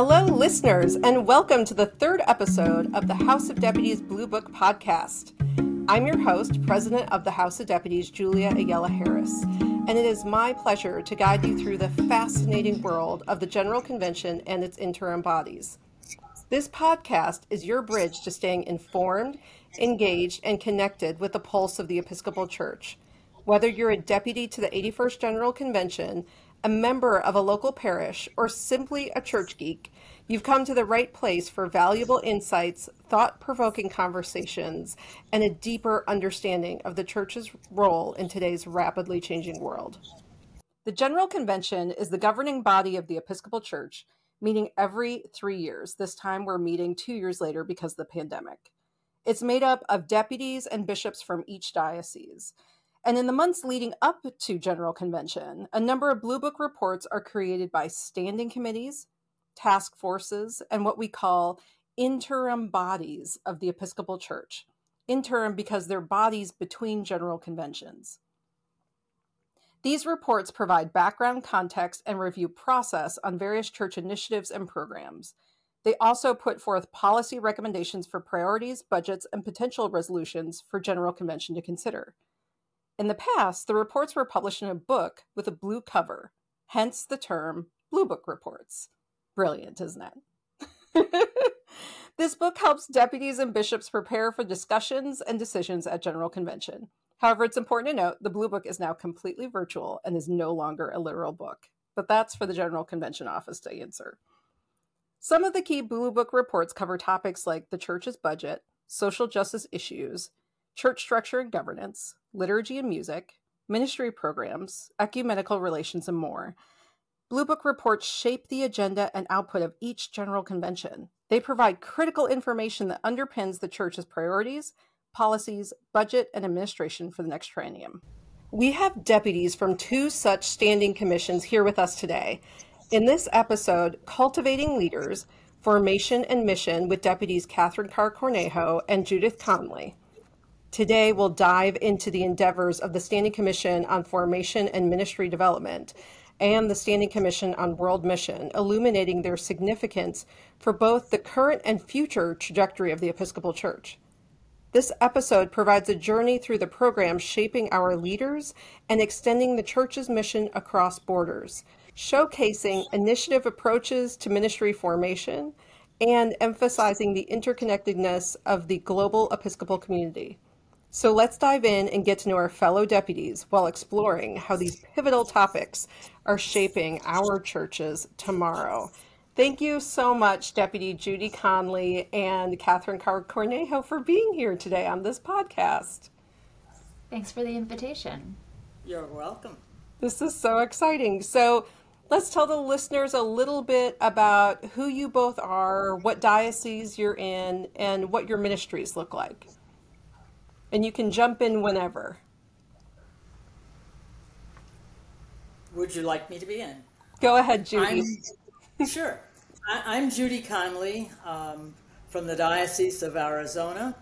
Hello, listeners, and welcome to the third episode of the House of Deputies Blue Book podcast. I'm your host, President of the House of Deputies, Julia Ayala Harris, and it is my pleasure to guide you through the fascinating world of the General Convention and its interim bodies. This podcast is your bridge to staying informed, engaged, and connected with the pulse of the Episcopal Church. Whether you're a deputy to the 81st General Convention, a member of a local parish, or simply a church geek, you've come to the right place for valuable insights, thought provoking conversations, and a deeper understanding of the church's role in today's rapidly changing world. The General Convention is the governing body of the Episcopal Church, meeting every three years. This time we're meeting two years later because of the pandemic. It's made up of deputies and bishops from each diocese. And in the months leading up to General Convention, a number of Blue Book reports are created by standing committees, task forces, and what we call interim bodies of the Episcopal Church. Interim because they're bodies between General Conventions. These reports provide background context and review process on various church initiatives and programs. They also put forth policy recommendations for priorities, budgets, and potential resolutions for General Convention to consider. In the past, the reports were published in a book with a blue cover, hence the term Blue Book Reports. Brilliant, isn't it? this book helps deputies and bishops prepare for discussions and decisions at General Convention. However, it's important to note the Blue Book is now completely virtual and is no longer a literal book, but that's for the General Convention office to answer. Some of the key Blue Book reports cover topics like the church's budget, social justice issues, church structure and governance, liturgy and music, ministry programs, ecumenical relations, and more. Blue Book reports shape the agenda and output of each General Convention. They provide critical information that underpins the Church's priorities, policies, budget, and administration for the next triennium. We have deputies from two such standing commissions here with us today. In this episode, Cultivating Leaders Formation and Mission with deputies Katherine Karr-Cornejo and Judith Conley. Today, we'll dive into the endeavors of the Standing Commission on Formation and Ministry Development and the Standing Commission on World Mission, illuminating their significance for both the current and future trajectory of the Episcopal Church. This episode provides a journey through the program shaping our leaders and extending the Church's mission across borders, showcasing initiative approaches to ministry formation and emphasizing the interconnectedness of the global Episcopal community. So let's dive in and get to know our fellow deputies while exploring how these pivotal topics are shaping our churches tomorrow. Thank you so much, Deputy Judy Conley and Katherine Karr-Cornejo, for being here today on this podcast. Thanks for the invitation. You're welcome. This is so exciting. So, let's tell the listeners a little bit about who you both are, what diocese you're in, and what your ministries look like and you can jump in whenever. Would you like me to be in? Go ahead, Judy. I'm, sure. I, am Judy Conley um, from the Diocese of Arizona.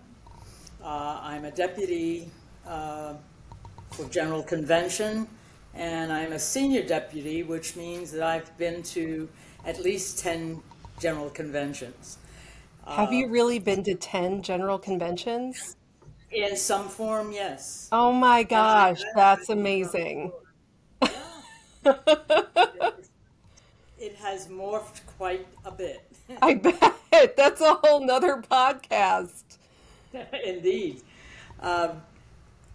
Uh, I'm a deputy uh, for General Convention, and I'm a senior deputy, which means that I've been to at least 10 General Conventions. Have uh, you really been to 10 General Conventions? In some form, yes. Oh my gosh, that's amazing. it has morphed quite a bit. I bet. That's a whole nother podcast. Indeed. Um,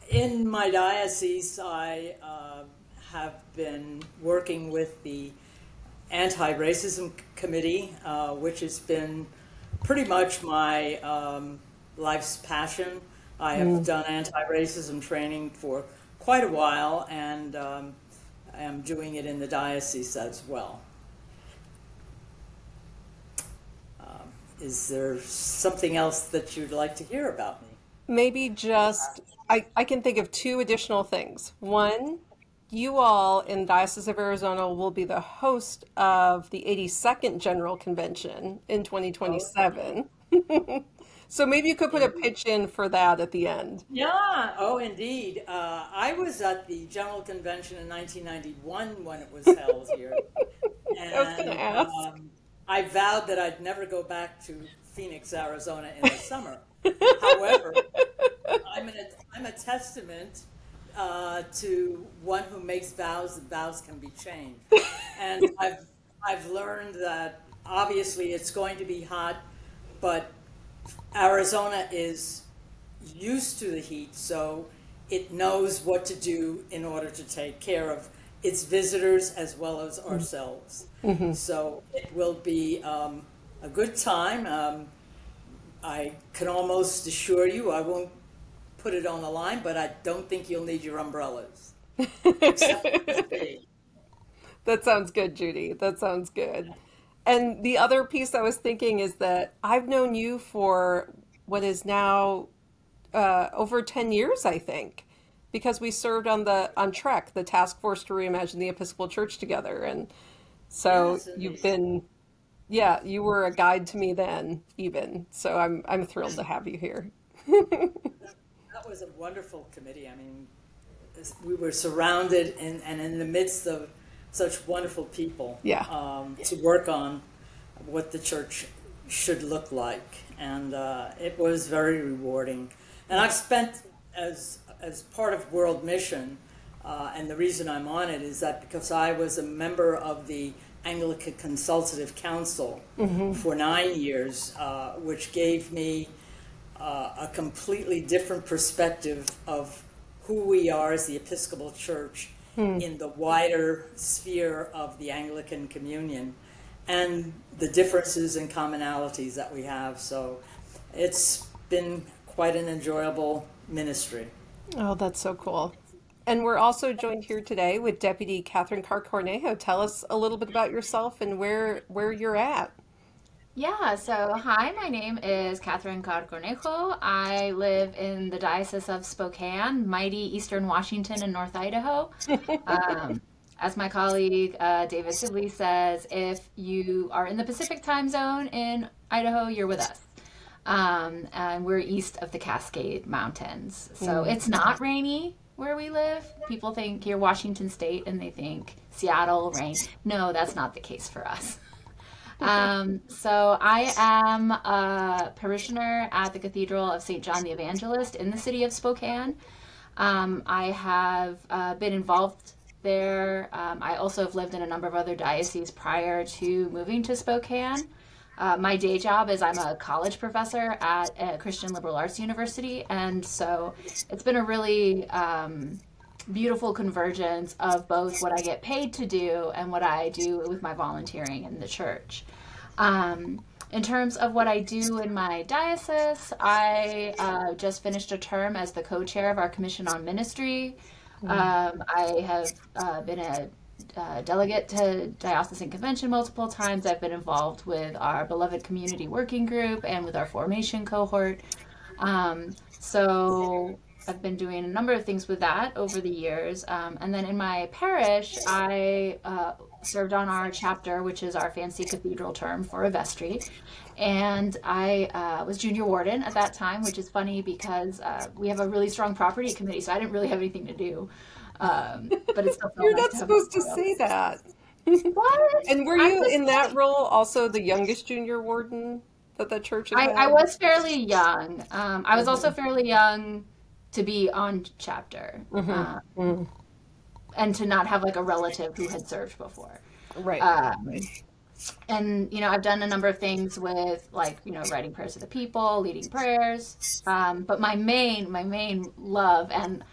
in my diocese, I uh, have been working with the Anti Racism Committee, uh, which has been pretty much my um, life's passion. I have mm. done anti-racism training for quite a while, and um, I am doing it in the diocese as well. Um, is there something else that you'd like to hear about me? Maybe just, I, I can think of two additional things. One, you all in the Diocese of Arizona will be the host of the 82nd General Convention in 2027. Oh. So maybe you could put a pitch in for that at the end. Yeah. Oh, indeed. Uh, I was at the General Convention in 1991 when it was held here. and, I was going to ask. Um, I vowed that I'd never go back to Phoenix, Arizona in the summer. However, I'm, an, I'm a testament uh, to one who makes vows that vows can be changed. And I've, I've learned that obviously it's going to be hot, but Arizona is used to the heat, so it knows what to do in order to take care of its visitors as well as ourselves. Mm-hmm. So it will be um, a good time. Um, I can almost assure you I won't put it on the line, but I don't think you'll need your umbrellas. that sounds good, Judy. That sounds good. And the other piece I was thinking is that I've known you for what is now uh, over 10 years, I think, because we served on the on TREC, the task force to reimagine the Episcopal Church together. And so yes, you've been, yeah, you were a guide to me then, even. So I'm I'm thrilled to have you here. that was a wonderful committee. I mean, we were surrounded and, and in the midst of such wonderful people yeah. um, to work on what the church should look like. And uh, it was very rewarding. And I've spent, as, as part of World Mission, uh, and the reason I'm on it is that because I was a member of the Anglican Consultative Council mm-hmm. for nine years, uh, which gave me uh, a completely different perspective of who we are as the Episcopal Church hmm. in the wider sphere of the Anglican Communion and the differences and commonalities that we have. So it's been quite an enjoyable ministry. Oh, that's so cool. And we're also joined here today with Deputy Katherine Karr-Cornejo. Tell us a little bit about yourself and where where you're at. Yeah, so hi, my name is Katherine Karr-Cornejo. I live in the Diocese of Spokane, mighty eastern Washington and North Idaho. Um, as my colleague uh, David Sibley says, if you are in the Pacific time zone in Idaho, you're with us. Um, and we're east of the Cascade Mountains. So mm. it's not rainy where we live. People think you're Washington State and they think Seattle rain. No, that's not the case for us. Um, so I am a parishioner at the Cathedral of St. John the Evangelist in the city of Spokane. Um, I have uh, been involved there. Um, I also have lived in a number of other dioceses prior to moving to Spokane. Uh, my day job is I'm a college professor at a Christian Liberal Arts University, and so it's been a really um, beautiful convergence of both what I get paid to do and what I do with my volunteering in the church. Um, in terms of what I do in my diocese, I uh, just finished a term as the co chair of our Commission on Ministry. Um, I have uh, been a uh, delegate to diocesan convention multiple times. I've been involved with our beloved community working group and with our formation cohort. Um, so I've been doing a number of things with that over the years. Um, and then in my parish, I uh, served on our chapter, which is our fancy cathedral term for a vestry. And I uh, was junior warden at that time, which is funny because uh, we have a really strong property committee, so I didn't really have anything to do. Um, but it's still You're not supposed to say that. What? and were you in that role also the youngest junior warden that the church I, I, was fairly young. Um, I was also fairly young to be on chapter mm-hmm. Uh, mm-hmm. and to not have like a relative who had served before. Right. Um, and you know i've done a number of things with like you know writing prayers of the people leading prayers um, but my main my main love and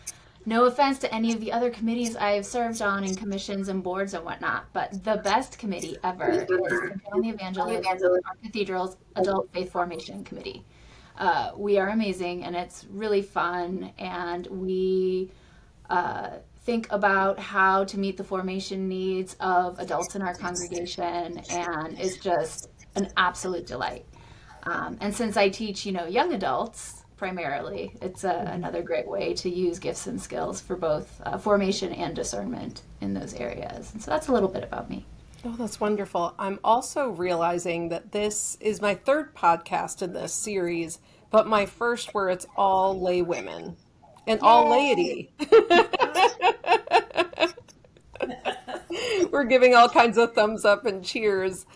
no offense to any of the other committees i've served on and commissions and boards and whatnot but the best committee ever is the our cathedral's adult faith formation committee uh, we are amazing and it's really fun and we uh, think about how to meet the formation needs of adults in our congregation and it's just an absolute delight. Um, and since i teach you know young adults primarily it's a, another great way to use gifts and skills for both uh, formation and discernment in those areas. And so that's a little bit about me Oh, that's wonderful. I'm also realizing that this is my third podcast in this series, but my first where it's all lay women and Yay. all laity. We're giving all kinds of thumbs up and cheers.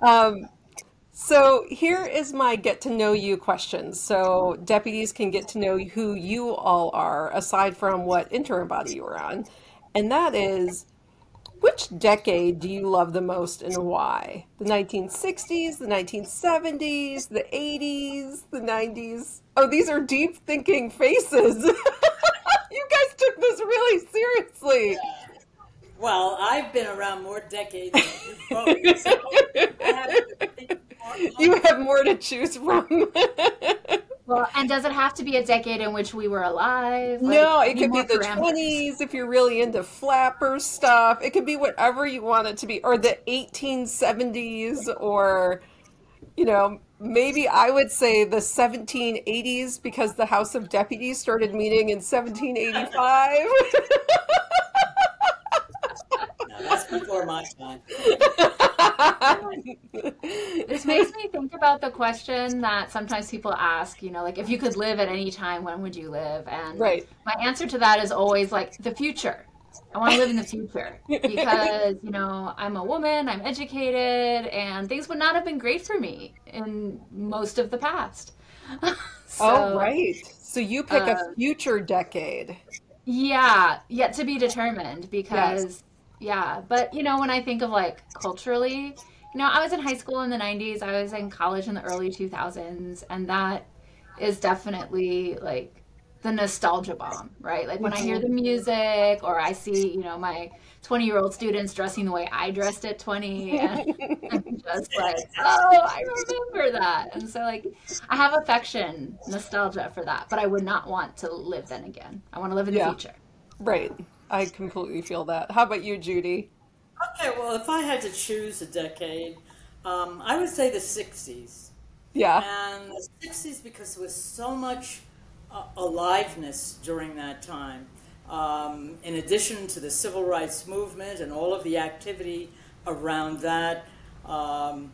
Um, so here is my get to know you question. So deputies can get to know who you all are, aside from what interim body you were on. And that is, which decade do you love the most and why? The 1960s, the 1970s, the 80s, the 90s? Oh, these are deep thinking faces. you guys took this really seriously. Well, I've been around more decades than you both, so have more. You have more to choose from. Well, and does it have to be a decade in which we were alive? Like, No, it could be the parameters. 20s if you're really into flapper stuff. It could be whatever you want it to be, or the 1870s, or, you know, maybe I would say the 1780s because the House of Deputies started meeting in 1785. No, that's before my time. This makes me think about the question that sometimes people ask, you know, like if you could live at any time, when would you live? And Right. my answer to that is always like the future. I want to live in the future because, you know, I'm a woman, I'm educated, and things would not have been great for me in most of the past. So, oh, right. So you pick a uh, future decade. Yeah, yet to be determined because, yeah. But, you know, when I think of like culturally, you know, I was in high school in the 90s, I was in college in the early 2000s, and that is definitely like the nostalgia bomb, right? Like when I hear the mm-hmm. music or I see, you know, my 20 year old students dressing the way I dressed at 20, and I'm just like, oh, I remember that. And so, like, I have affection, nostalgia for that, but I would not want to live then again. I want to live in the Yeah. future. Right. I completely feel that. How about you, Judy? Okay, well, if I had to choose a decade, um, I would say the 60s. Yeah. And the 60s because there was so much uh, aliveness during that time. Um, in addition to the civil rights movement and all of the activity around that, um,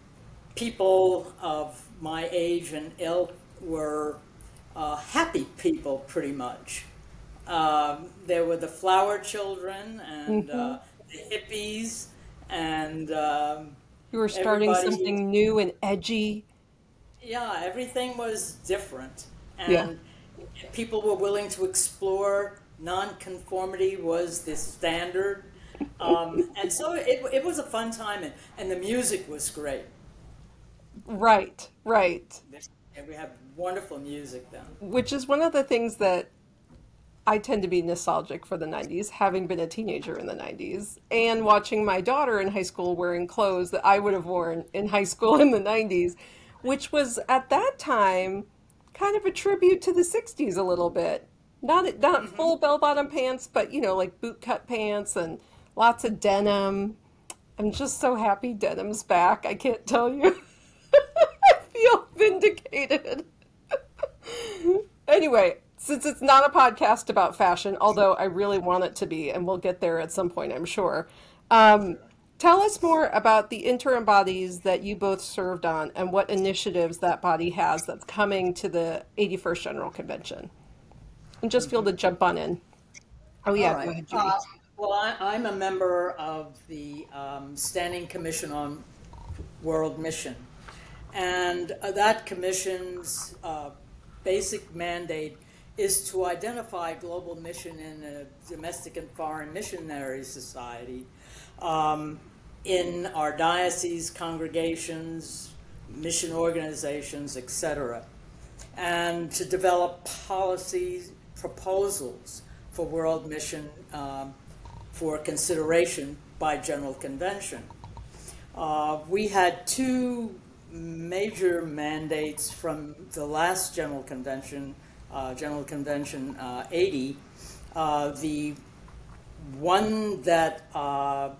people of my age and ilk were uh, happy people pretty much. Um, there were the flower children and uh, the hippies and um, You were starting something new and edgy. yeah, everything was different, and Yeah. people were willing to explore. Nonconformity was the standard, um, and so it, it was a fun time, and, and the music was great. Right, right. And we have wonderful music then. Which is one of the things that I tend to be nostalgic for the 90s, having been a teenager in the 90s and watching my daughter in high school wearing clothes that I would have worn in high school in the 90s, which was at that time kind of a tribute to the 60s a little bit. Not not mm-hmm. full bell-bottom pants, but you know, like boot cut pants and lots of denim. I'm just so happy denim's back. I can't tell you. I feel vindicated. Anyway, since it's not a podcast about fashion, although I really want it to be, and we'll get there at some point, I'm sure. Um, tell us more about the interim bodies that you both served on and what initiatives that body has that's coming to the 81st General Convention. And just feel to jump on in. Oh, yeah, right. ahead. Uh, well, I, I'm a member of the um, Standing Commission on World Mission, and uh, that commission's uh, basic mandate is to identify global mission in a domestic and foreign missionary society um, in our dioceses, congregations, mission organizations, etc and to develop policy proposals for world mission um, for consideration by General Convention. Uh, we had two major mandates from the last General Convention, General Convention uh, 80. Uh, the one that uh,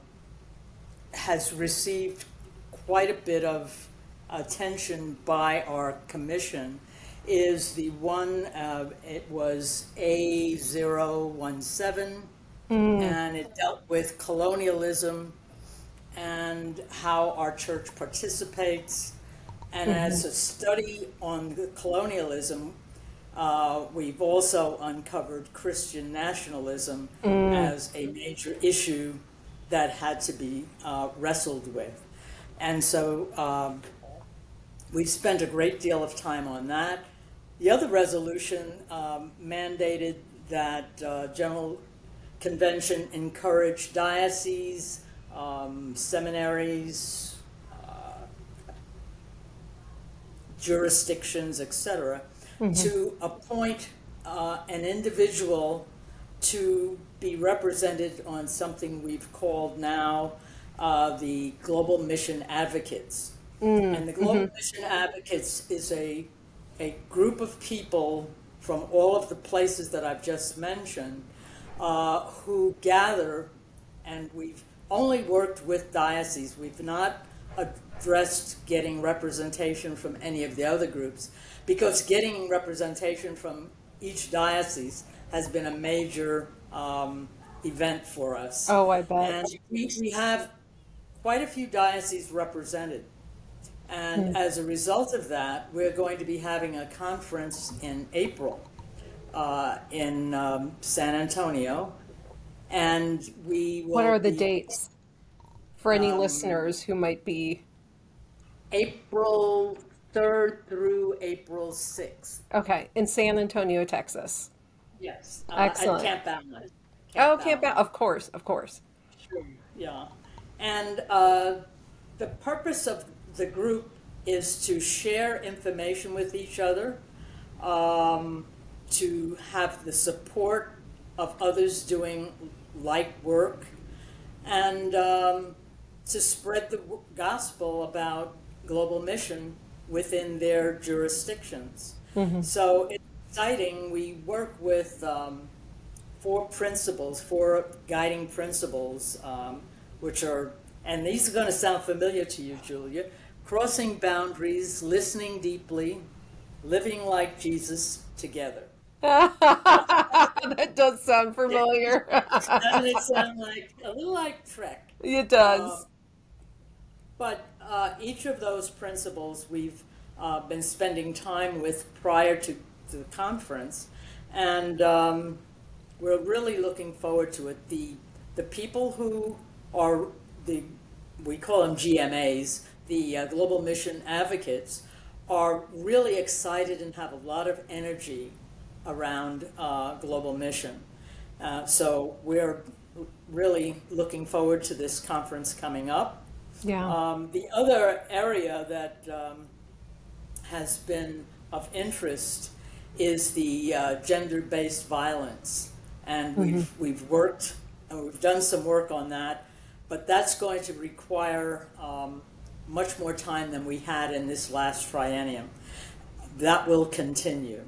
has received quite a bit of attention by our commission is the one, uh, it was A017, and it dealt with colonialism and how our church participates. And as a study on the colonialism, uh, we've also uncovered Christian nationalism as a major issue that had to be uh, wrestled with. and so um, we've spent a great deal of time on that. The other resolution um, mandated that uh, General Convention encourage dioceses, um, seminaries, uh, jurisdictions, etc., to appoint uh, an individual to be represented on something we've called now uh, the Global Mission Advocates. And the Global Mission Advocates is a, a group of people from all of the places that I've just mentioned uh, who gather, and we've only worked with dioceses. We've not addressed getting representation from any of the other groups because getting representation from each diocese has been a major um, event for us. Oh, I bet. And we, we have quite a few dioceses represented. And as a result of that, we're going to be having a conference in April uh, in um, San Antonio. And we will What are the be- dates for any Um, listeners who might be? April 3rd through April 6th. Okay, in San Antonio, Texas. Yes. Uh, Excellent. At Camp Ballard. Oh, Camp Ba- Of course, of course. Yeah. And uh, the purpose of the group is to share information with each other, um, to have the support of others doing like work, and um, to spread the gospel about global mission within their jurisdictions. So it's exciting. We work with um, four principles, four guiding principles, um, which are, and these are going to sound familiar to you, Julia crossing boundaries, listening deeply, living like Jesus together. that does sound familiar. Doesn't it sound like a little like TREC? it does. But uh, each of those principles we've uh, been spending time with prior to the conference, and um, we're really looking forward to it. The the people who are the we call them GMAs, the uh, Global Mission Advocates, are really excited and have a lot of energy around uh, global mission. Uh, so we're really looking forward to this conference coming up. yeah. Um, the other area that um, has been of interest is the uh, gender-based violence, and we've we've worked and we've done some work on that, but that's going to require um, much more time than we had in this last triennium. That will continue,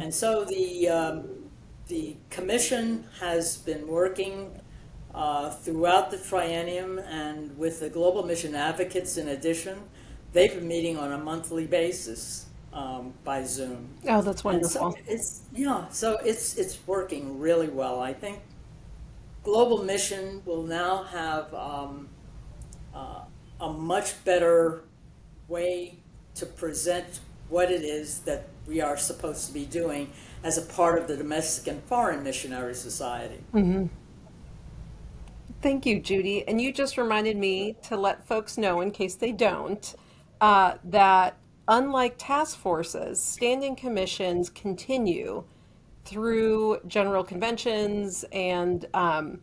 and so the um, the commission has been working uh, throughout the triennium and with the Global Mission Advocates in addition. They've been meeting on a monthly basis um, by Zoom. oh, that's And so wonderful. it's yeah, so it's it's working really well. I think Global Mission will now have um, uh, a much better way to present what it is that we are supposed to be doing as a part of the domestic and foreign missionary society. Thank you, Judy. And you just reminded me to let folks know, in case they don't, uh, that unlike task forces, standing commissions continue through general conventions and um,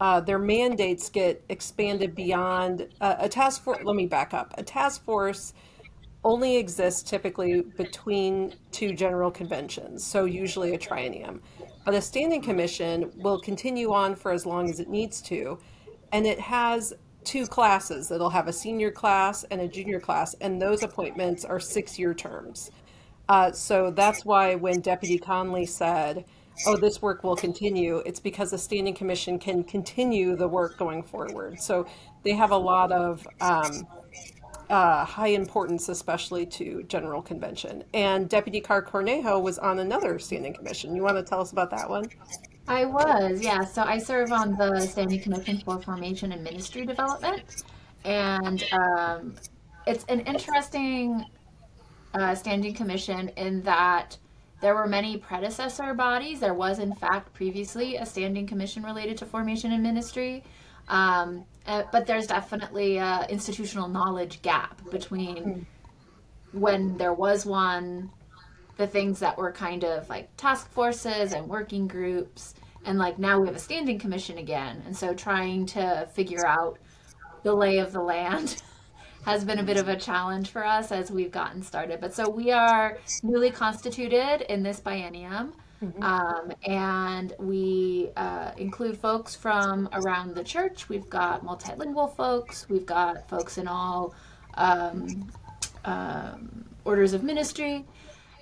uh, their mandates get expanded beyond uh, a task force. Let me back up. A task force only exists typically between two general conventions, so usually a triennium. But a standing commission will continue on for as long as it needs to, and it has two classes. It'll have a senior class and a junior class, and those appointments are six-year terms. Uh, so that's why when Deputy Conley said, "Oh, this work will continue," it's because the standing commission can continue the work going forward. So they have a lot of um, uh, high importance, especially to General Convention. And Deputy Karr-Cornejo was on another standing commission. You want to tell us about that one? I was, yeah. So I serve on the Standing Commission for Formation and Ministry Development. And um, it's an interesting uh, standing commission in that there were many predecessor bodies. There was, in fact, previously a standing commission related to formation and ministry. Um, uh, but there's definitely an institutional knowledge gap between when there was one, the things that were kind of like task forces and working groups, and like now we have a standing commission again. And so trying to figure out the lay of the land has been a bit of a challenge for us as we've gotten started. But so we are newly constituted in this biennium. Um, and we uh, include folks from around the church. We've got multilingual folks. We've got folks in all um, um, orders of ministry.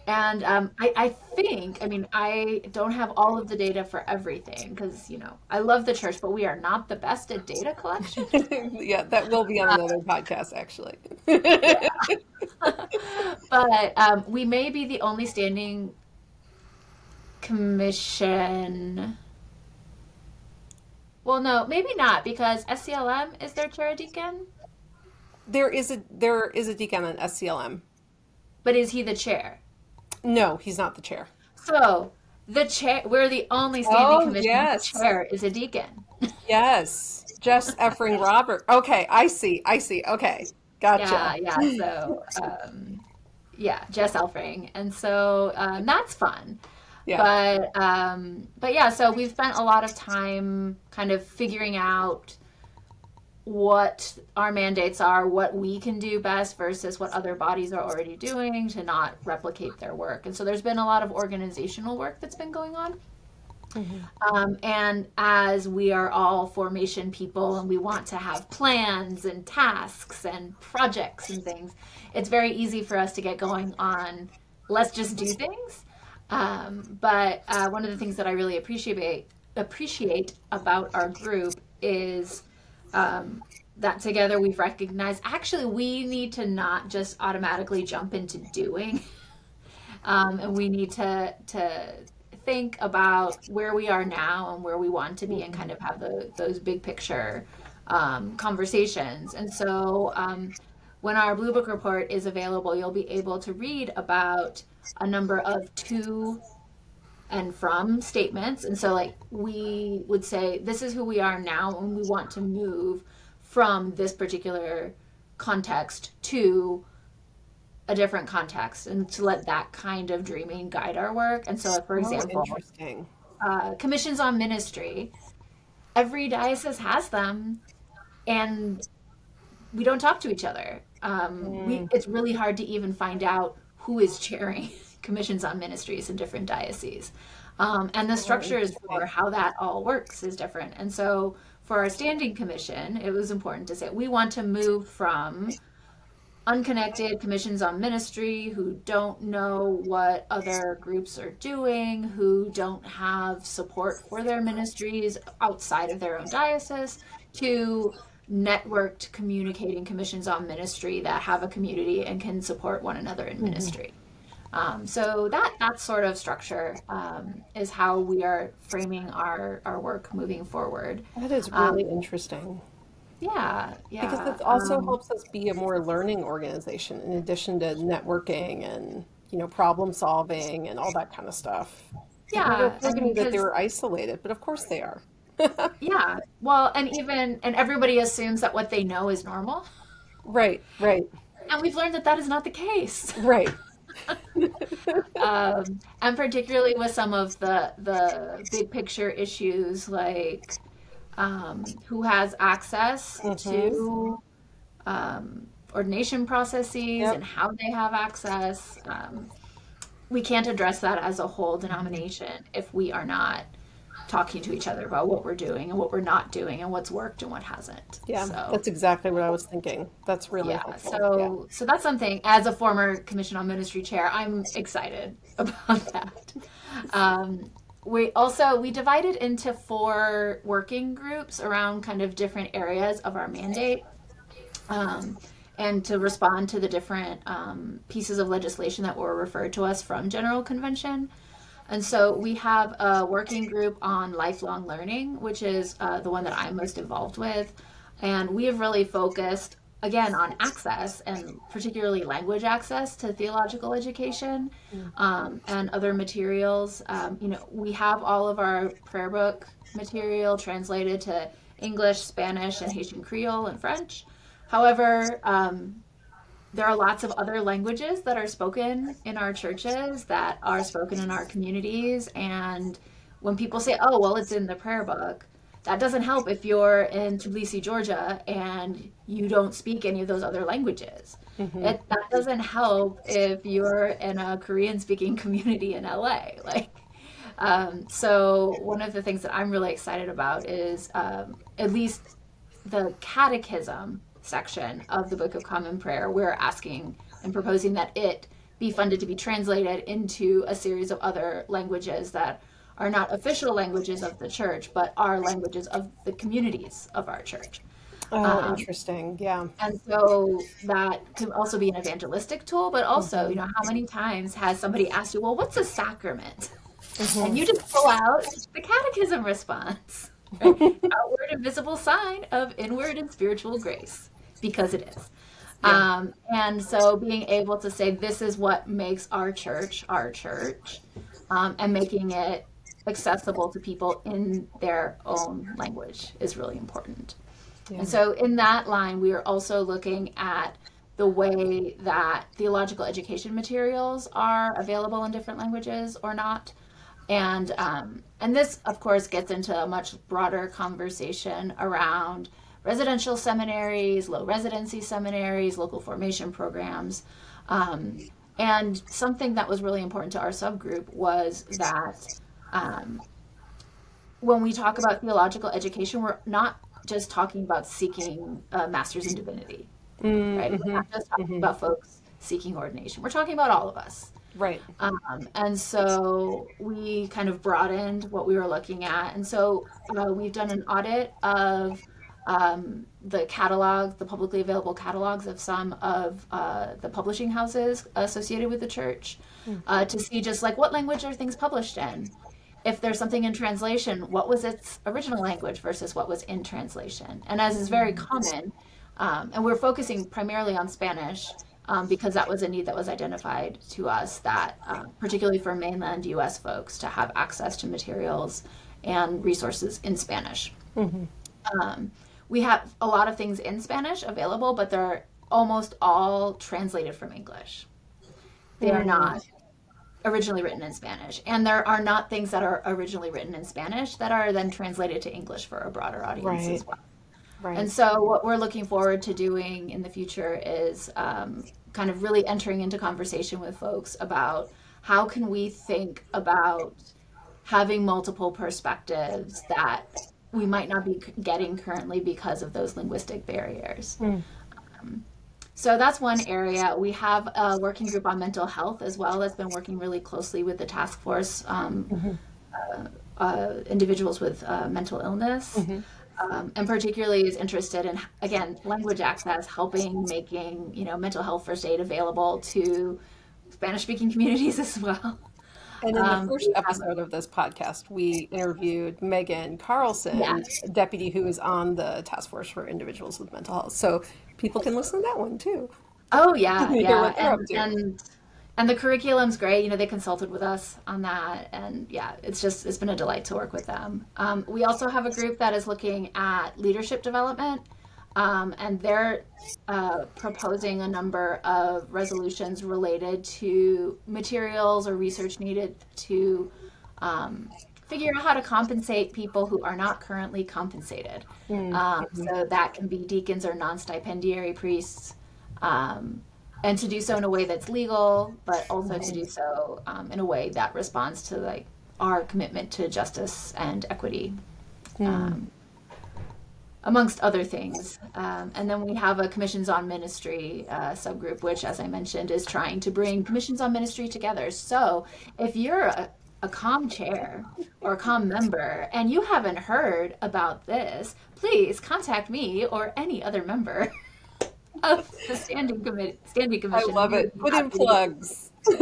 And um, I, I think, I mean, I don't have all of the data for everything because, you know, I love the church, but we are not the best at data collection. yeah, that will be on another podcast, actually. but um, we may be the only standing commission. Well, no, maybe not because SCLM is their chair deacon, There is a there is a deacon on SCLM. but is he the chair? No, he's not the chair. So the chair, we're the only standing Oh, commission yes. chair is a deacon. Yes, Jess Elfring Robert. Okay, I see. I see. Okay, Yeah, gotcha. yeah. So, um, yeah, Jess Elfring, and so um, that's fun. Yeah. But um, but yeah, so we've spent a lot of time kind of figuring out what our mandates are, what we can do best versus what other bodies are already doing to not replicate their work. And so there's been a lot of organizational work that's been going on. Um, and as we are all formation people and we want to have plans and tasks and projects and things, it's very easy for us to get going on let's just do things. Um, but uh, one of the things that I really appreciate appreciate about our group is um, that together we've recognized. Actually we need to not just automatically jump into doing um, and we need to to think about where we are now and where we want to be and kind of have the, those big picture um, conversations. And so um, when our blue book report is available you'll be able to read about a number of to and from statements and so like we would say this is who we are now and we want to move from this particular context to a different context and to let that kind of dreaming guide our work. And so, for example, interesting. uh, commissions on ministry, every diocese has them, and we don't talk to each other. Um, we, it's really hard to even find out who is chairing commissions on ministries in different dioceses. Um, and the structures for how that all works is different. And so, for our standing commission, it was important to say we want to move from unconnected commissions on ministry who don't know what other groups are doing, who don't have support for their ministries outside of their own diocese, to networked communicating commissions on ministry that have a community and can support one another in ministry. Um, so that that sort of structure um, is how we are framing our, our work moving forward. That is really interesting Yeah, yeah. because it also um, helps us be a more learning organization in addition to networking and you know problem solving and all that kind of stuff. Yeah, telling that they were isolated, but of course they are. Yeah. Well, and even and everybody assumes that what they know is normal, Right, right, and we've learned that that is not the case. right. Um, and particularly with some of the the big picture issues like um, who has access to um, ordination processes Yep. and how they have access. Um, we can't address that as a whole denomination if we are not talking to each other about what we're doing and what we're not doing and what's worked and what hasn't. Yeah, So, that's exactly what I was thinking. That's really yeah. helpful. So so that's something as a former commission on ministry chair, I'm excited about that. Um, we also we divided into four working groups around kind of different areas of our mandate. Um, and to respond to the different um, pieces of legislation that were referred to us from General Convention. And so we have a working group on lifelong learning, which is uh, the one that I'm most involved with. And we have really focused, again, on access and particularly language access to theological education um, and other materials. Um, you know, we have all of our prayer book material translated to English, Spanish, and Haitian Creole and French. However, um, there are lots of other languages that are spoken in our churches that are spoken in our communities. And when people say, oh, well, it's in the prayer book, that doesn't help if you're in Tbilisi, Georgia, and you don't speak any of those other languages. Mm-hmm. It, that doesn't help if you're in a Korean speaking community in LA. Like, um, so one of the things that I'm really excited about is um, at least the catechism section of the Book of Common Prayer. We're asking and proposing that it be funded to be translated into a series of other languages that are not official languages of the church, but are languages of the communities of our church. Oh, um, interesting. Yeah. And so that can also be an evangelistic tool, but also, mm-hmm. you know, how many times has somebody asked you, well, what's a sacrament? Mm-hmm. And you just pull out the catechism response. Right? Outward and visible sign of inward and spiritual grace, because it is. Yeah. Um, and so being able to say, this is what makes our church our church, um, and making it accessible to people in their own language is really important. Yeah. And so, in that line, we are also looking at the way that theological education materials are available in different languages or not. And um, and this, of course, gets into a much broader conversation around residential seminaries, low residency seminaries, local formation programs. Um, and something that was really important to our subgroup was that um, when we talk about theological education, we're not just talking about seeking a master's in divinity, mm-hmm. right? We're not just talking mm-hmm. about folks seeking ordination. We're talking about all of us. Right. Um, and so we kind of broadened what we were looking at. And so uh, we've done an audit of um, the catalog, the publicly available catalogs of some of uh, the publishing houses associated with the church mm. uh, to see just like what language are things published in if there's something in translation, what was its original language versus what was in translation? And as is very common, um, and we're focusing primarily on Spanish um, because that was a need that was identified to us that, uh, particularly for mainland US folks, to have access to materials and resources in Spanish. Mm-hmm. Um, we have a lot of things in Spanish available, but they're almost all translated from English. They are mm. not originally written in Spanish. And there are not things that are originally written in Spanish that are then translated to English for a broader audience right. as well. Right. And so, what we're looking forward to doing in the future is um, kind of really entering into conversation with folks about how can we think about having multiple perspectives that we might not be getting currently because of those linguistic barriers. Mm. Um, so that's one area. We have a working group on mental health as well that's been working really closely with the task force, um, mm-hmm. uh, uh, individuals with uh, mental illness. Mm-hmm. Um, and particularly is interested in again language access helping making you know mental health first aid available to spanish speaking communities as well and in the um, first episode of this podcast, we interviewed Megan Carlson, yes. deputy who is on the task force for individuals with mental health. So people can listen to that one too. Oh yeah, yeah, and, and, and the curriculum's great. You know, they consulted with us on that, and yeah, it's just it's been a delight to work with them. Um, we also have a group that is looking at leadership development. Um, and they're uh, proposing a number of resolutions related to materials or research needed to um, figure out how to compensate people who are not currently compensated. Mm-hmm. Um, so that can be deacons or non stipendiary priests. Um, and to do so in a way that's legal, but also to do so um, in a way that responds to like our commitment to justice and equity, mm. Amongst other things. Um, and then we have a commissions on ministry uh, subgroup, which, as I mentioned, is trying to bring commissions on ministry together. So if you're a, a com chair or a com member and you haven't heard about this, please contact me or any other member of the standing committee standing commission. I love it. Put in plugs. so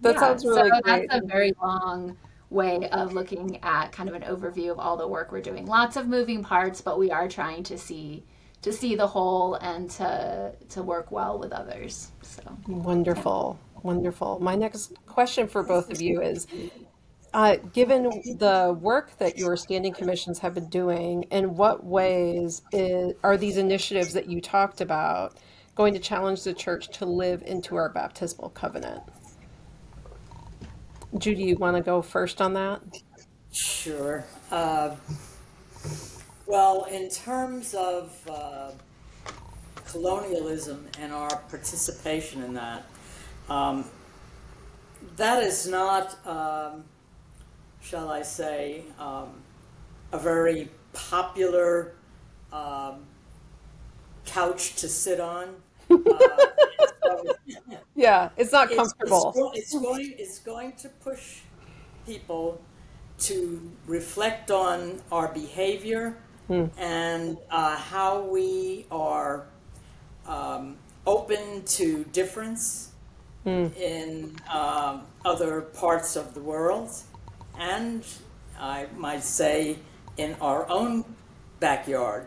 that yeah, sounds really so great. That's a very long way of looking at kind of an overview of all the work we're doing. Lots of moving parts, but we are trying to see to see the whole and to to work well with others. So wonderful. Yeah. Wonderful. My next question for both of you is uh, given the work that your standing commissions have been doing, in what ways is, are these initiatives that you talked about going to challenge the church to live into our baptismal covenant? Judy, you want to go first on that? Sure. Uh, well, in terms of uh, colonialism and our participation in that, um, that is not, um, shall I say, um, a very popular um, couch to sit on. Uh, Yeah, it's not it's, it's, comfortable. go- it's going it's going to push people to reflect on our behavior and uh, how we are um, open to difference in um, other parts of the world, and I might say in our own backyard,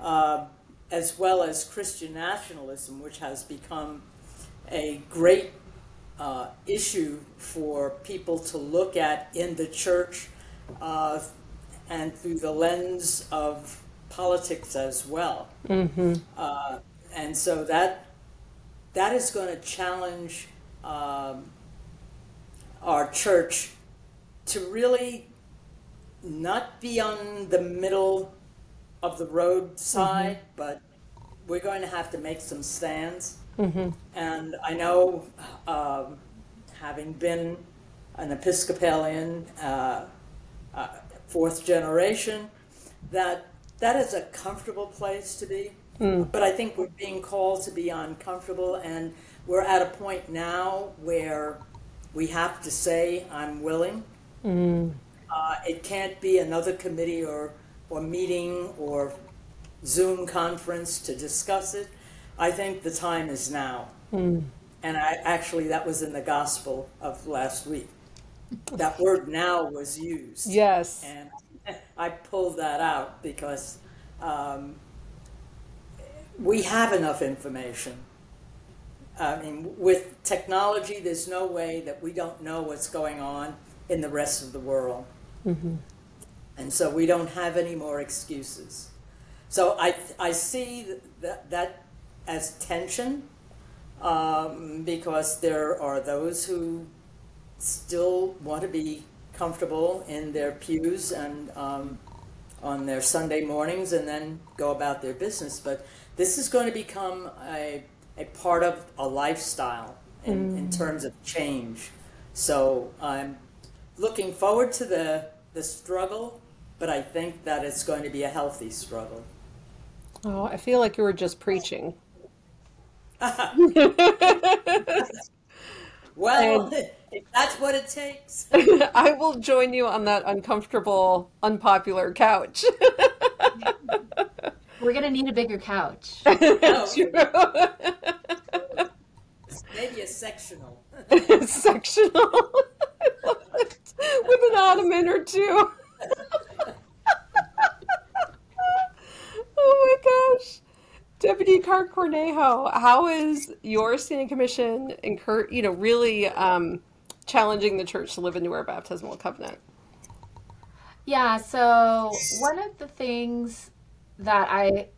uh, as well as Christian nationalism, which has become a great uh, issue for people to look at in the church uh, and through the lens of politics as well. Uh, and so that that is going to challenge um, our church to really not be on the middle of the road side, but we're going to have to make some stands. And I know, um, having been an Episcopalian, uh, uh, fourth generation, that that is a comfortable place to be. But I think we're being called to be uncomfortable, and we're at a point now where we have to say, "I'm willing." Uh, it can't be another committee or or meeting or Zoom conference to discuss it. I think the time is now. And I actually that was in the gospel of last week. That word now was used. Yes. And I pulled that out because um, we have enough information. I mean, with technology, there's no way that we don't know what's going on in the rest of the world. And so we don't have any more excuses. So I, I see that, that as tension um, because there are those who still want to be comfortable in their pews and um, on their Sunday mornings and then go about their business. But this is going to become a, a part of a lifestyle in, in terms of change. So I'm looking forward to the, the struggle, but I think that it's going to be a healthy struggle. Oh, I feel like you were just preaching. Well, if that's what it takes. I will join you on that uncomfortable, unpopular couch. We're gonna need a bigger couch. No, maybe a sectional. Sectional. I love it. With an ottoman or two. Oh my gosh. Deputy Karr-Cornejo, how is your standing commission incur, you know, really um, challenging the church to live into our baptismal covenant? Yeah, so one of the things that I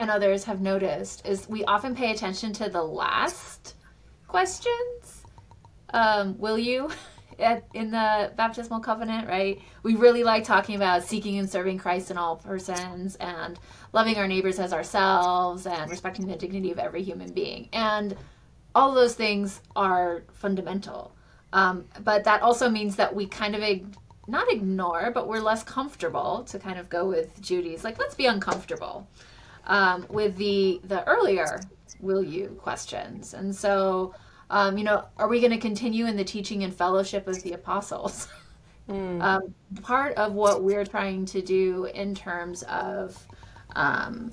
and others have noticed is we often pay attention to the last questions. Um, will you? In the baptismal covenant, right? We really like talking about seeking and serving Christ in all persons and loving our neighbors as ourselves and respecting the dignity of every human being. And all those things are fundamental. Um, but that also means that we kind of ig- not ignore, but we're less comfortable to kind of go with Judy's like let's be uncomfortable um, with the the earlier will you questions. And so, um, you know, are we going to continue in the teaching and fellowship of the apostles? um, part of what we're trying to do in terms of um,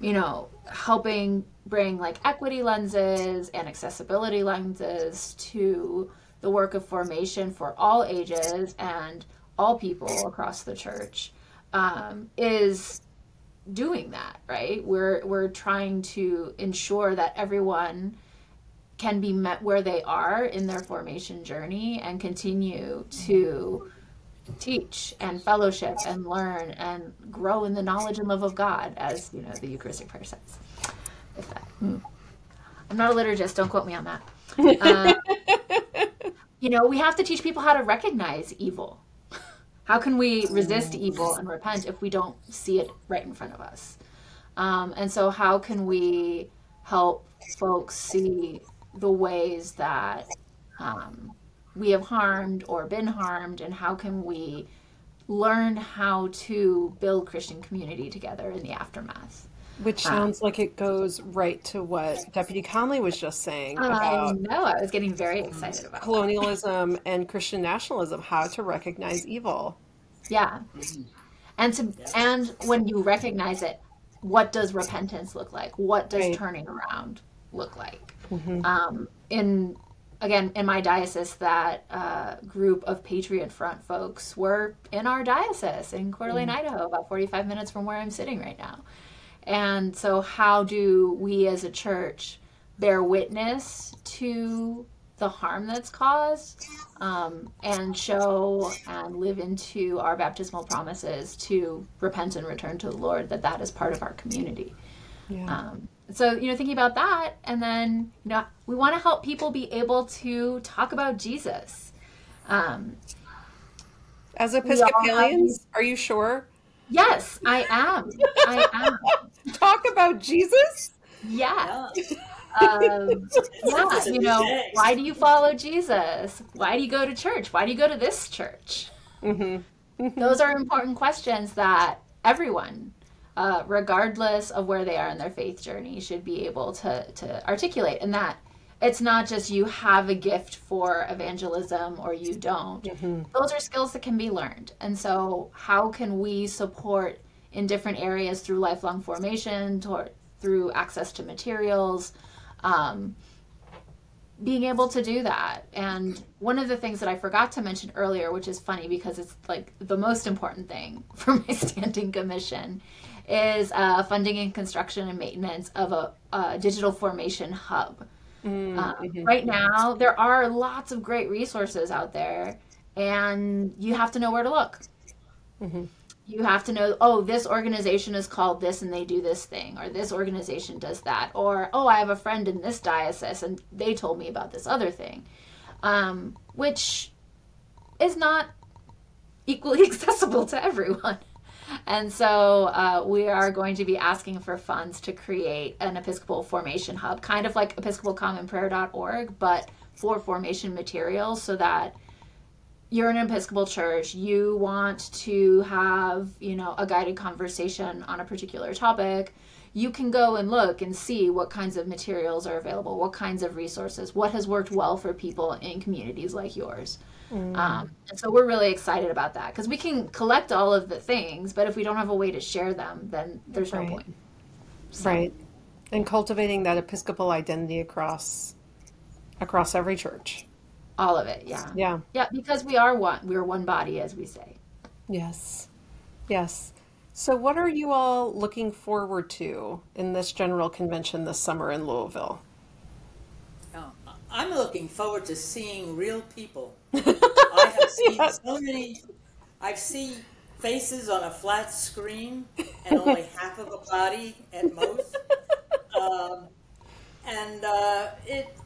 you know, helping bring like equity lenses and accessibility lenses to the work of formation for all ages and all people across the church um, is doing that right we're we're trying to ensure that everyone can be met where they are in their formation journey and continue to teach and fellowship and learn and grow in the knowledge and love of God, as you know the Eucharistic prayer says. If that, hmm. I'm not a liturgist. Don't quote me on that. Uh, you know, we have to teach people how to recognize evil. How can we resist evil and repent if we don't see it right in front of us? Um, and so, how can we help folks see the ways that um, we have harmed or been harmed, and how can we learn how to build Christian community together in the aftermath? Which um, sounds um, like it goes right to what Deputy Conley was just saying about. I know. I was getting very excited about colonialism and Christian nationalism. How to recognize evil. Yeah, and to and when you recognize it, what does repentance look like? What does right. turning around look like? Mm-hmm. Um, in again in my diocese that uh, group of patriot front folks were in our diocese in Coeur d'Alene, mm. idaho about 45 minutes from where i'm sitting right now and so how do we as a church bear witness to the harm that's caused um, and show and live into our baptismal promises to repent and return to the lord that that is part of our community yeah. um, so you know thinking about that and then you know we want to help people be able to talk about jesus. Um, as episcopalians are you sure? Yes i am. I am. Talk about jesus? Yeah um, yeah you know why do you follow jesus? Why do you go to church? Why do you go to this church? Mm-hmm. Mm-hmm. those are important questions that everyone uh, regardless of where they are in their faith journey, should be able to, to articulate. And that it's not just you have a gift for evangelism or you don't. Mm-hmm. Those are skills that can be learned. And so, how can we support in different areas through lifelong formation, toward, through access to materials? Um, being able to do that. And one of the things that I forgot to mention earlier, which is funny because it's like the most important thing for my standing commission, is uh, funding and construction and maintenance of a, a digital formation hub. Mm, um, mm-hmm. right now, there are lots of great resources out there, and you have to know where to look. Mm-hmm. You have to know, oh, this organization is called this and they do this thing, or this organization does that, or oh, I have a friend in this diocese and they told me about this other thing, um, which is not equally accessible to everyone. And so uh, we are going to be asking for funds to create an Episcopal formation hub, kind of like EpiscopalCommonPrayer.org, but for formation materials so that you're an Episcopal church, you want to have, you know, a guided conversation on a particular topic, you can go and look and see what kinds of materials are available, what kinds of resources, what has worked well for people in communities like yours. Mm. Um, and so we're really excited about that because we can collect all of the things, but if we don't have a way to share them, then there's right. no point. So. Right. And cultivating that Episcopal identity across across every church. All of it, yeah. Yeah. Yeah, because we are one. We're one body, as we say. Yes. Yes. So, what are you all looking forward to in this general convention this summer in Louisville? I'm looking forward to seeing real people. I have seen yes. so many. I've seen faces on a flat screen and only half of a body at most. Um, and uh, it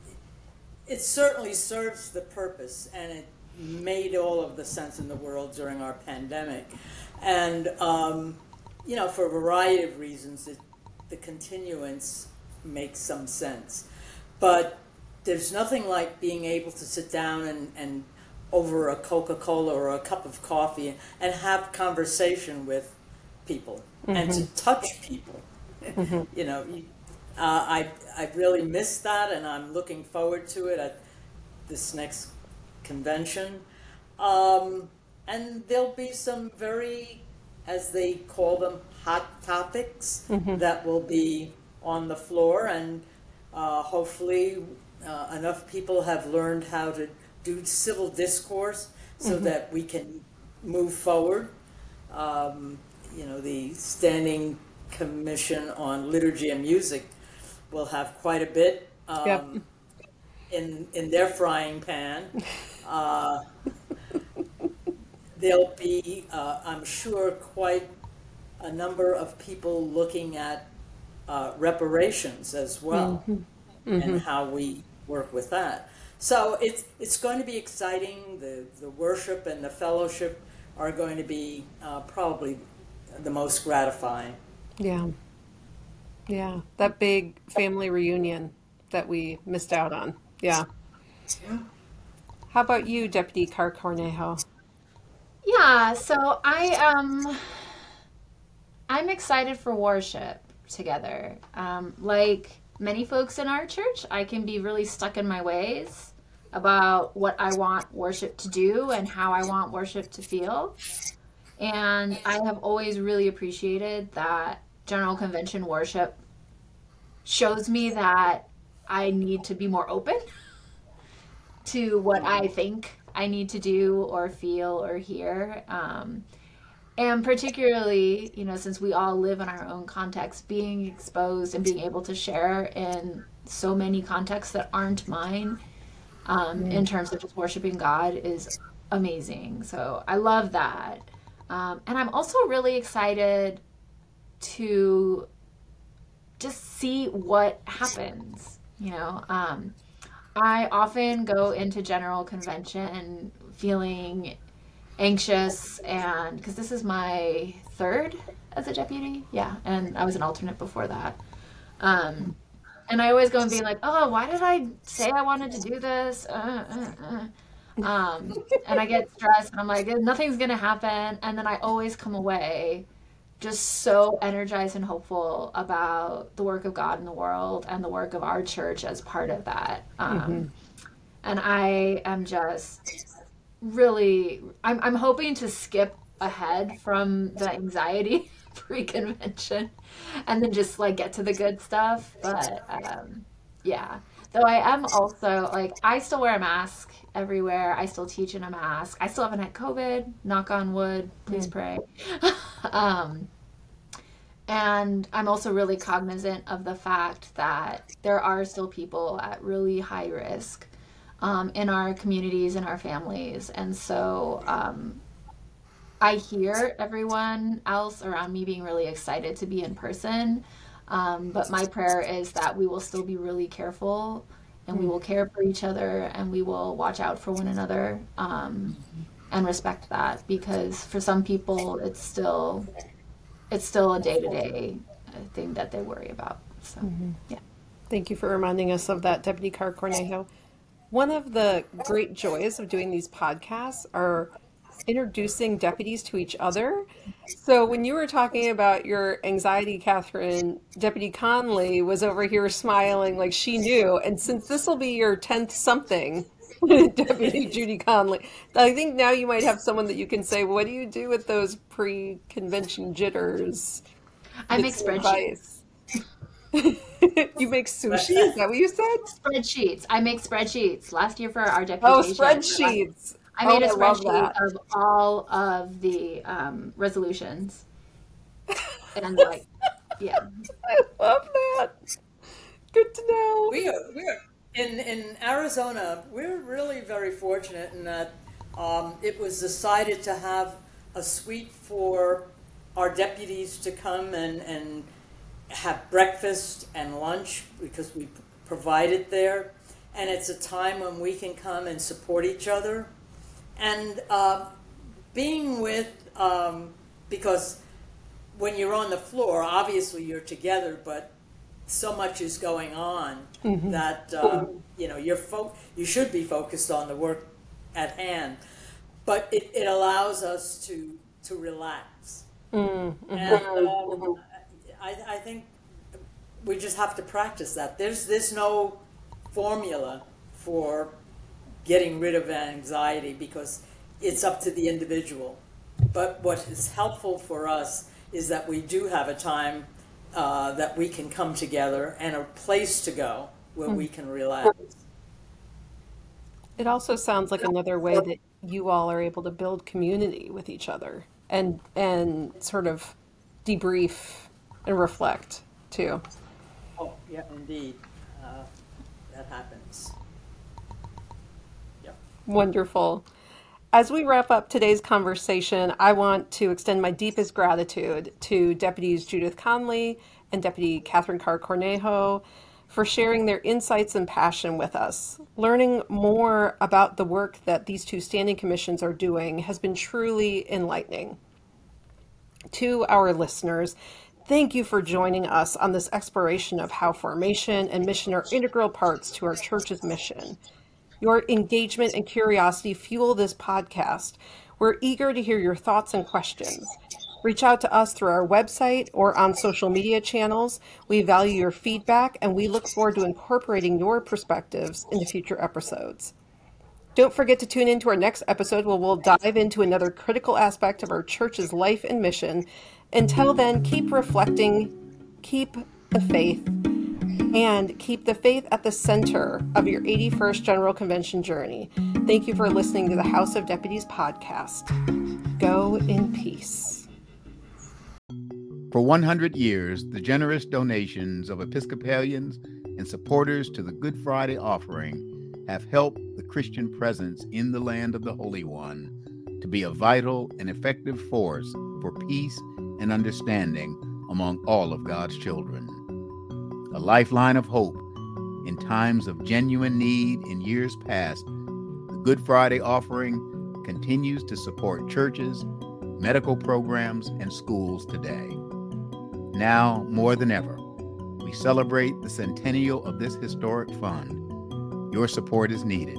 it certainly serves the purpose, and it made all of the sense in the world during our pandemic. And um, you know, for a variety of reasons, it, the continuance makes some sense. But there's nothing like being able to sit down and, and over a Coca-Cola or a cup of coffee and have conversation with people mm-hmm. and to mm-hmm. touch people. Mm-hmm. you know, uh, I I really missed that, and I'm looking forward to it at this next convention. Um, and there'll be some very, as they call them, hot topics mm-hmm. that will be on the floor, and uh, hopefully uh, enough people have learned how to do civil discourse so mm-hmm. that we can move forward. Um, you know, the Standing Commission on Liturgy and Music will have quite a bit. Um, yep. in in their frying pan. Uh, there'll be, uh, I'm sure, quite a number of people looking at uh, reparations as well, mm-hmm. and how we work with that. So it's it's going to be exciting. The the worship and the fellowship are going to be uh, probably the most gratifying. Yeah. Yeah, that big family reunion that we missed out on. Yeah. yeah. How about you, Deputy Karr-Cornejo? Yeah, so I um I'm excited for worship together. Um, like many folks in our church, I can be really stuck in my ways about what I want worship to do and how I want worship to feel. And I have always really appreciated that General Convention worship shows me that I need to be more open to what I think I need to do or feel or hear. Um, and particularly, you know, since we all live in our own context, being exposed and being able to share in so many contexts that aren't mine um, mm. in terms of just worshiping God is amazing. So I love that. Um, and I'm also really excited to just see what happens. You know, um, I often go into general convention feeling anxious and because this is my third as a deputy. Yeah and i was an alternate before that. Um, and i always go and be like oh why did i say i wanted to do this? Uh, uh, uh. Um, and i get stressed and i'm like nothing's gonna happen. And then i always come away just so energized and hopeful about the work of god in the world and the work of our church as part of that. Um, mm-hmm. and i am just really I'm I'm hoping to skip ahead from the anxiety pre-convention and then just like get to the good stuff but um yeah. Though i am also like i still wear a mask everywhere. I still teach in a mask. I still haven't had covid. Knock on wood. Please mm. pray. Um and i'm also really cognizant of the fact that there are still people at really high risk um, in our communities and our families. And so um, I hear everyone else around me being really excited to be in person. Um, but my prayer is that we will still be really careful and we will care for each other and we will watch out for one another um, and respect that because for some people it's still it's still a day-to-day thing that they worry about so mm-hmm. yeah thank you for reminding us of that deputy Karr-Cornejo one of the great joys of doing these podcasts are introducing deputies to each other. So when you were talking about your anxiety, Katherine, Deputy Conley was over here smiling like she knew. And since this will be your 10th something, Deputy Judy Conley, I think now you might have someone that you can say, what do you do with those pre-convention jitters? I make spreadsheets. you make sushi? Is that what you said? Spreadsheets. I make spreadsheets. Last year for our oh, deputation. Oh, spreadsheets. I made oh, a spreadsheet of all of the um, resolutions. And like, yeah. I love that. Good to know. We are, we are in in Arizona. We're really very fortunate in that um, it was decided to have a suite for our deputies to come and and have breakfast and lunch because we provide it there. And it's a time when we can come and support each other. And uh, being with, um, because when you're on the floor, obviously you're together, but so much is going on mm-hmm. that uh, you know you're fo- you should be focused on the work at hand. But it, it allows us to to relax. Mm-hmm. And um, I, I think we just have to practice that. There's there's no formula for getting rid of anxiety because it's up to the individual. But what is helpful for us is that we do have a time uh, that we can come together and a place to go where we can relax. It also sounds like another way that you all are able to build community with each other and and sort of debrief and reflect too. Oh, yeah, indeed. Uh, that happens. Yeah. Wonderful. As we wrap up today's conversation, I want to extend my deepest gratitude to Deputies Judith Conley and Deputy Katherine Carr Cornejo for sharing their insights and passion with us. Learning more about the work that these two standing commissions are doing has been truly enlightening. To our listeners, thank you for joining us on this exploration of how formation and mission are integral parts to our church's mission. Your engagement and curiosity fuel this podcast. We're eager to hear your thoughts and questions. Reach out to us through our website or on social media channels. We value your feedback and we look forward to incorporating your perspectives into future episodes. Don't forget to tune in to our next episode where we'll dive into another critical aspect of our church's life and mission. Until then, keep reflecting, keep the faith, and keep the faith at the center of your 81st General Convention journey. Thank you for listening to the House of Deputies podcast. Go in peace. For 100 years, the generous donations of Episcopalians and supporters to the Good Friday offering have helped the Christian presence in the land of the Holy One to be a vital and effective force for peace and understanding among all of God's children. A lifeline of hope in times of genuine need in years past, the Good Friday offering continues to support churches, medical programs, and schools today. Now more than ever, we celebrate the centennial of this historic fund. Your support is needed.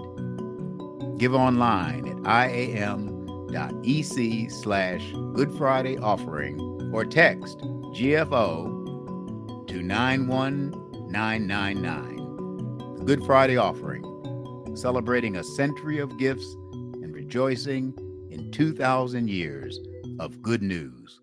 Give online at iam.ec slash Good Friday Offering or text GFO to 91999. The Good Friday Offering, celebrating a century of gifts and rejoicing in 2,000 years of good news.